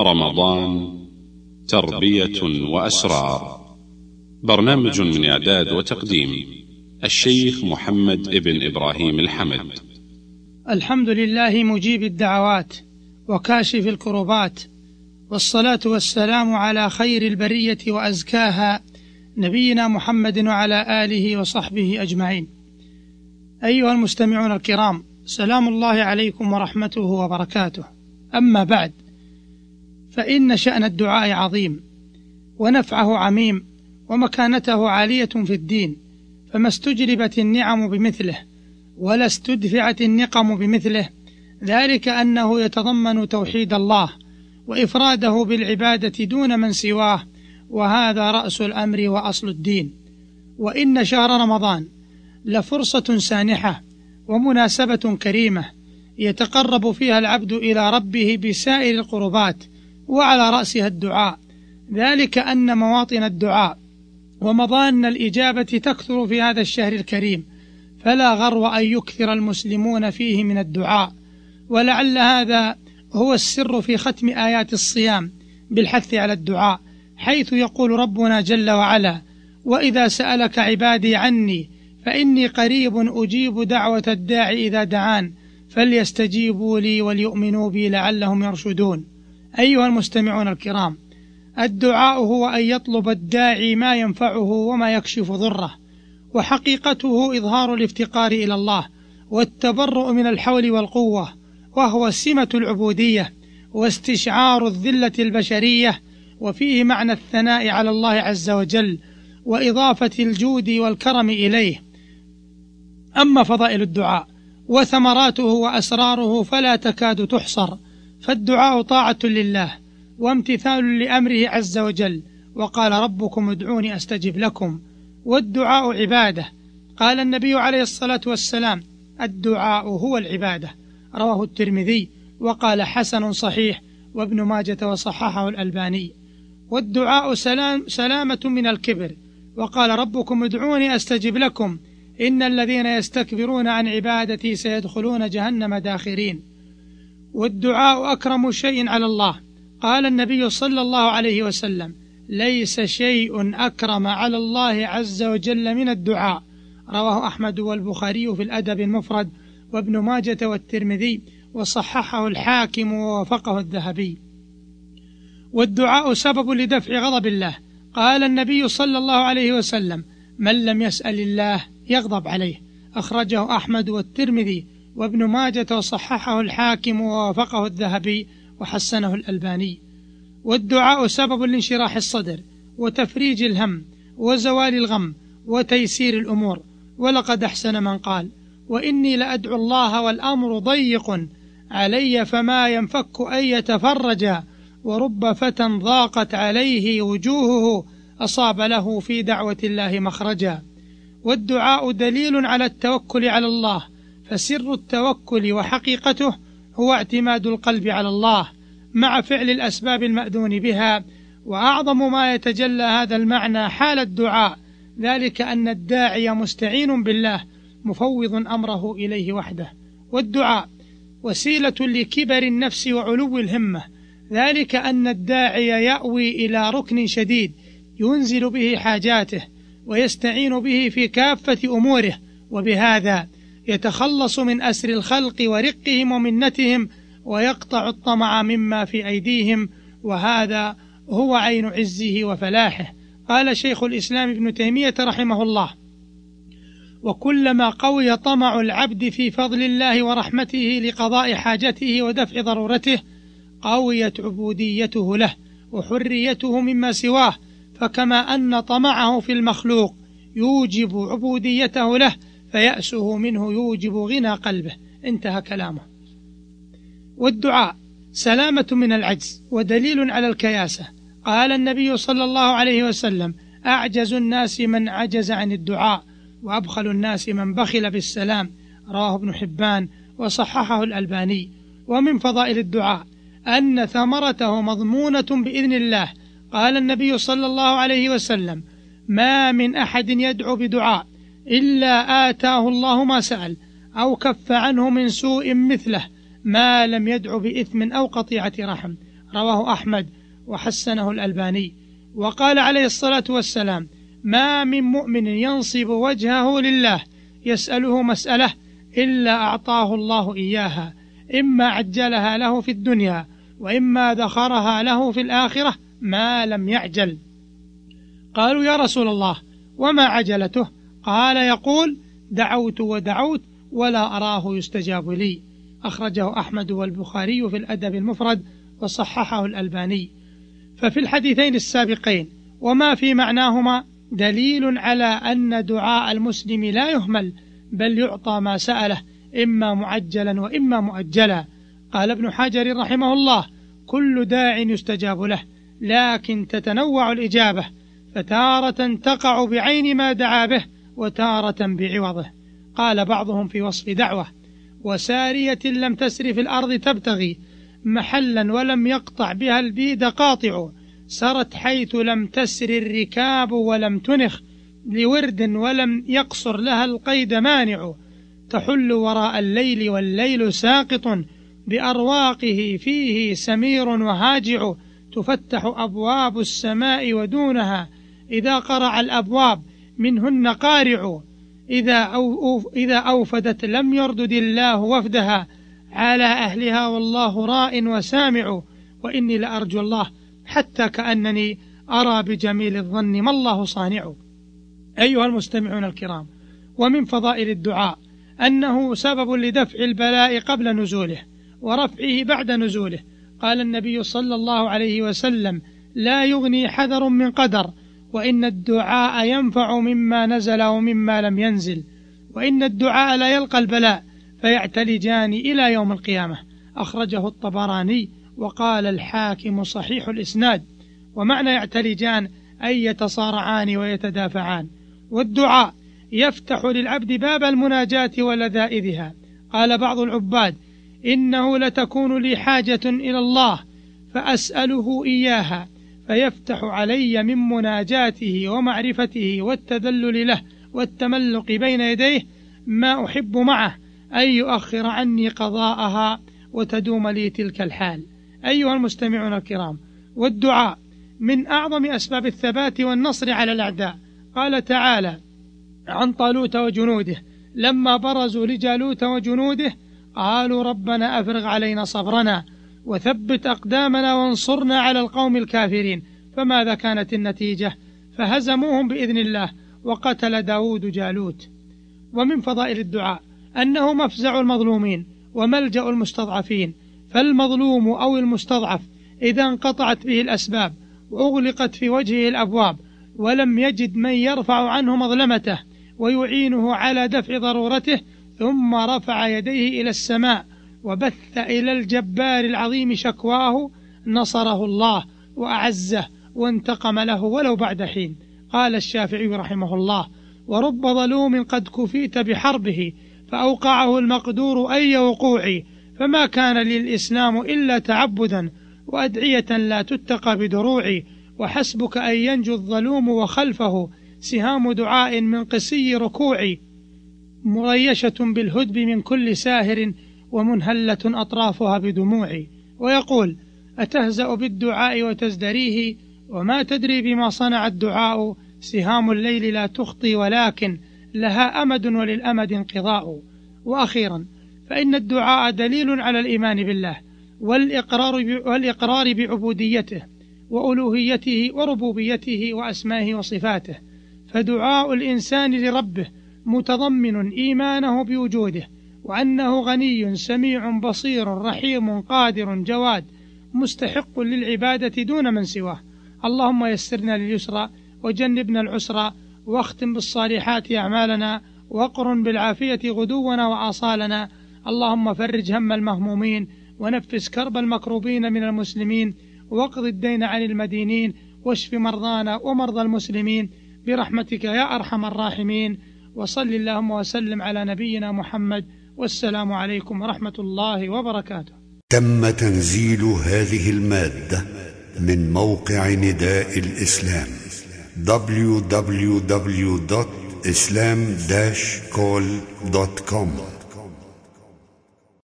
رمضان تربية وأسرار. برنامج من إعداد وتقديم الشيخ محمد ابن إبراهيم الحمد. الحمد لله مجيب الدعوات وكاشف الكربات والصلاة والسلام على خير البرية وأزكاها نبينا محمد وعلى آله وصحبه أجمعين. أيها المستمعون الكرام سلام الله عليكم ورحمته وبركاته. أما بعد فإن شأن الدعاء عظيم ونفعه عميم ومكانته عالية في الدين فما استجلبت النعم بمثله ولا استدفعت النقم بمثله ذلك أنه يتضمن توحيد الله وإفراده بالعبادة دون من سواه وهذا رأس الأمر وأصل الدين. وإن شهر رمضان لفرصة سانحة ومناسبة كريمة يتقرب فيها العبد إلى ربه بسائر القربات وعلى رأسها الدعاء. ذلك أن مواطن الدعاء ومضان الإجابة تكثر في هذا الشهر الكريم فلا غرو أن يكثر المسلمون فيه من الدعاء. ولعل هذا هو السر في ختم آيات الصيام بالحث على الدعاء حيث يقول ربنا جل وعلا وإذا سألك عبادي عني فإني قريب أجيب دعوة الداع إذا دعان فليستجيبوا لي وليؤمنوا بي لعلهم يرشدون. أيها المستمعون الكرام الدعاء هو أن يطلب الداعي ما ينفعه وما يكشف ضره وحقيقته إظهار الافتقار إلى الله والتبرؤ من الحول والقوة وهو سمة العبودية واستشعار الذلة البشرية وفيه معنى الثناء على الله عز وجل وإضافة الجود والكرم إليه. أما فضائل الدعاء وثمراته وأسراره فلا تكاد تحصر فالدعاء طاعة لله وامتثال لأمره عز وجل. وقال ربكم ادعوني أستجب لكم. والدعاء عبادة. قال النبي عليه الصلاة والسلام الدعاء هو العبادة. رواه الترمذي. وقال حسن صحيح. وابن ماجة وصححه الألباني. والدعاء سلام سلامة من الكبر. وقال ربكم ادعوني أستجب لكم. إن الذين يستكبرون عن عبادتي سيدخلون جهنم داخرين. والدعاء أكرم شيء على الله. قال النبي صلى الله عليه وسلم ليس شيء أكرم على الله عز وجل من الدعاء. رواه أحمد والبخاري في الأدب المفرد وابن ماجة والترمذي وصححه الحاكم ووافقه الذهبي. والدعاء سبب لدفع غضب الله. قال النبي صلى الله عليه وسلم من لم يسأل الله يغضب عليه. أخرجه أحمد والترمذي وابن ماجة وصححه الحاكم ووافقه الذهبي وحسنه الألباني. والدعاء سبب لانشراح الصدر وتفريج الهم وزوال الغم وتيسير الأمور. ولقد أحسن من قال وإني لأدعو الله والأمر ضيق علي فما ينفك أن يتفرج ورب فتى ضاقت عليه وجوهه أصاب له في دعوة الله مخرجا. والدعاء دليل على التوكل على الله فسر التوكل وحقيقته هو اعتماد القلب على الله مع فعل الأسباب المأذون بها وأعظم ما يتجلى هذا المعنى حال الدعاء ذلك أن الداعي مستعين بالله مفوض أمره إليه وحده. والدعاء وسيلة لكبر النفس وعلو الهمة ذلك أن الداعي يأوي إلى ركن شديد ينزل به حاجاته ويستعين به في كافة أموره وبهذا يتخلص من أسر الخلق ورقهم ومنتهم ويقطع الطمع مما في أيديهم وهذا هو عين عزه وفلاحه. قال شيخ الإسلام ابن تيمية رحمه الله وكلما قوي طمع العبد في فضل الله ورحمته لقضاء حاجته ودفع ضرورته قويت عبوديته له وحريته مما سواه. فكما أن طمعه في المخلوق يوجب عبوديته له فيأسه منه يوجب غنى قلبه. انتهى كلامه. والدعاء سلامة من العجز ودليل على الكياسة. قال النبي صلى الله عليه وسلم أعجز الناس من عجز عن الدعاء وأبخل الناس من بخل بالسلام. رواه ابن حبان وصححه الألباني. ومن فضائل الدعاء أن ثمرته مضمونة بإذن الله. قال النبي صلى الله عليه وسلم ما من أحد يدعو بدعاء. إلا آتاه الله ما سأل أو كف عنه من سوء مثله ما لم يدع بإثم أو قطيعة رحم. رواه أحمد وحسنه الألباني. وقال عليه الصلاة والسلام ما من مؤمن ينصب وجهه لله يسأله مسألة إلا أعطاه الله إياها إما عجلها له في الدنيا وإما ذخرها له في الآخرة ما لم يعجل. قالوا يا رسول الله وما عجلته؟ قال يقول دعوت ودعوت ولا أراه يستجاب لي. أخرجه أحمد والبخاري في الأدب المفرد وصححه الألباني. ففي الحديثين السابقين وما في معناهما دليل على أن دعاء المسلم لا يهمل بل يعطى ما سأله إما معجلا وإما مؤجلا. قال ابن حجر رحمه الله كل داع يستجاب له لكن تتنوع الإجابة فتارة تقع بعين ما دعا به وتارة بعوضه. قال بعضهم في وصف دعوة وسارية لم تسر في الأرض تبتغي محلا ولم يقطع بها البيد قاطع سرت حيث لم تسر الركاب ولم تنخ لورد ولم يقصر لها القيد مانع. تحل وراء الليل والليل ساقط بأرواقه فيه سمير وهاجع تفتح أبواب السماء ودونها إذا قرع الأبواب منهن قارع. إذا, أو إذا أوفدت لم يردد الله وفدها على أهلها والله راء وسامع. وإني لأرجو الله حتى كأنني أرى بجميل الظن ما الله صانع. أيها المستمعون الكرام ومن فضائل الدعاء أنه سبب لدفع البلاء قبل نزوله ورفعه بعد نزوله. قال النبي صلى الله عليه وسلم لا يغني حذر من قدر وإن الدعاء ينفع مما نزل ومما لم ينزل. وإن الدعاء لا يلقى البلاء فيعتلجان إلى يوم القيامة. أخرجه الطبراني وقال الحاكم صحيح الإسناد. ومعنى يعتلجان أي يتصارعان ويتدافعان. والدعاء يفتح للعبد باب المناجاة ولذائذها. قال بعض العباد إنه لتكون لي حاجة إلى الله فأسأله إياها. فيفتح علي من مناجاته ومعرفته والتذلل له والتملق بين يديه ما أحب معه أن يؤخر عني قضاءها وتدوم لي تلك الحال. أيها المستمعون الكرام والدعاء من أعظم أسباب الثبات والنصر على الأعداء. قال تعالى عن طالوت وجنوده لما برزوا لجالوت وجنوده قالوا ربنا أفرغ علينا صبرنا وثبت أقدامنا وانصرنا على القوم الكافرين. فماذا كانت النتيجة؟ فهزموهم بإذن الله وقتل داود جالوت. ومن فضائل الدعاء أنه مفزع المظلومين وملجأ المستضعفين. فالمظلوم أو المستضعف إذا انقطعت به الأسباب وأغلقت في وجهه الأبواب ولم يجد من يرفع عنه مظلمته ويعينه على دفع ضرورته ثم رفع يديه إلى السماء وبث إلى الجبار العظيم شكواه نصره الله وأعزه وانتقم له ولو بعد حين. قال الشافعي رحمه الله ورب ظلوم قد كفيت بحربه فأوقعه المقدور أي وقوع فما كان للإسلام إلا تعبدا وأدعية لا تتقى بدروع وحسبك أن ينجو الظلوم وخلفه سهام دعاء من قسي ركوع مريشة بالهدب من كل ساهر ومنهلة أطرافها بدموع ويقول أتهزأ بالدعاء وتزدريه وما تدري بما صنع الدعاء سهام الليل لا تخطي ولكن لها أمد وللأمد انقضاء. وأخيرا فإن الدعاء دليل على الإيمان بالله والإقرار, والإقرار بعبوديته وألوهيته وربوبيته وأسمائه وصفاته. فدعاء الإنسان لربه متضمن إيمانه بوجوده وأنه غني سميع بصير رحيم قادر جواد مستحق للعبادة دون من سواه. اللهم يسرنا لليسرى وجنبنا العسرى واختم بالصالحات أعمالنا واقرن بالعافية غدونا وآصالنا. اللهم فرج هم المهمومين ونفس كرب المكروبين من المسلمين واقض الدين عن المدينين واشف مرضانا ومرضى المسلمين برحمتك يا أرحم الراحمين. وصل اللهم وسلم على نبينا محمد والسلام عليكم ورحمة الله وبركاته. تم تنزيل هذه المادة من موقع نداء الإسلام www.islam-call.com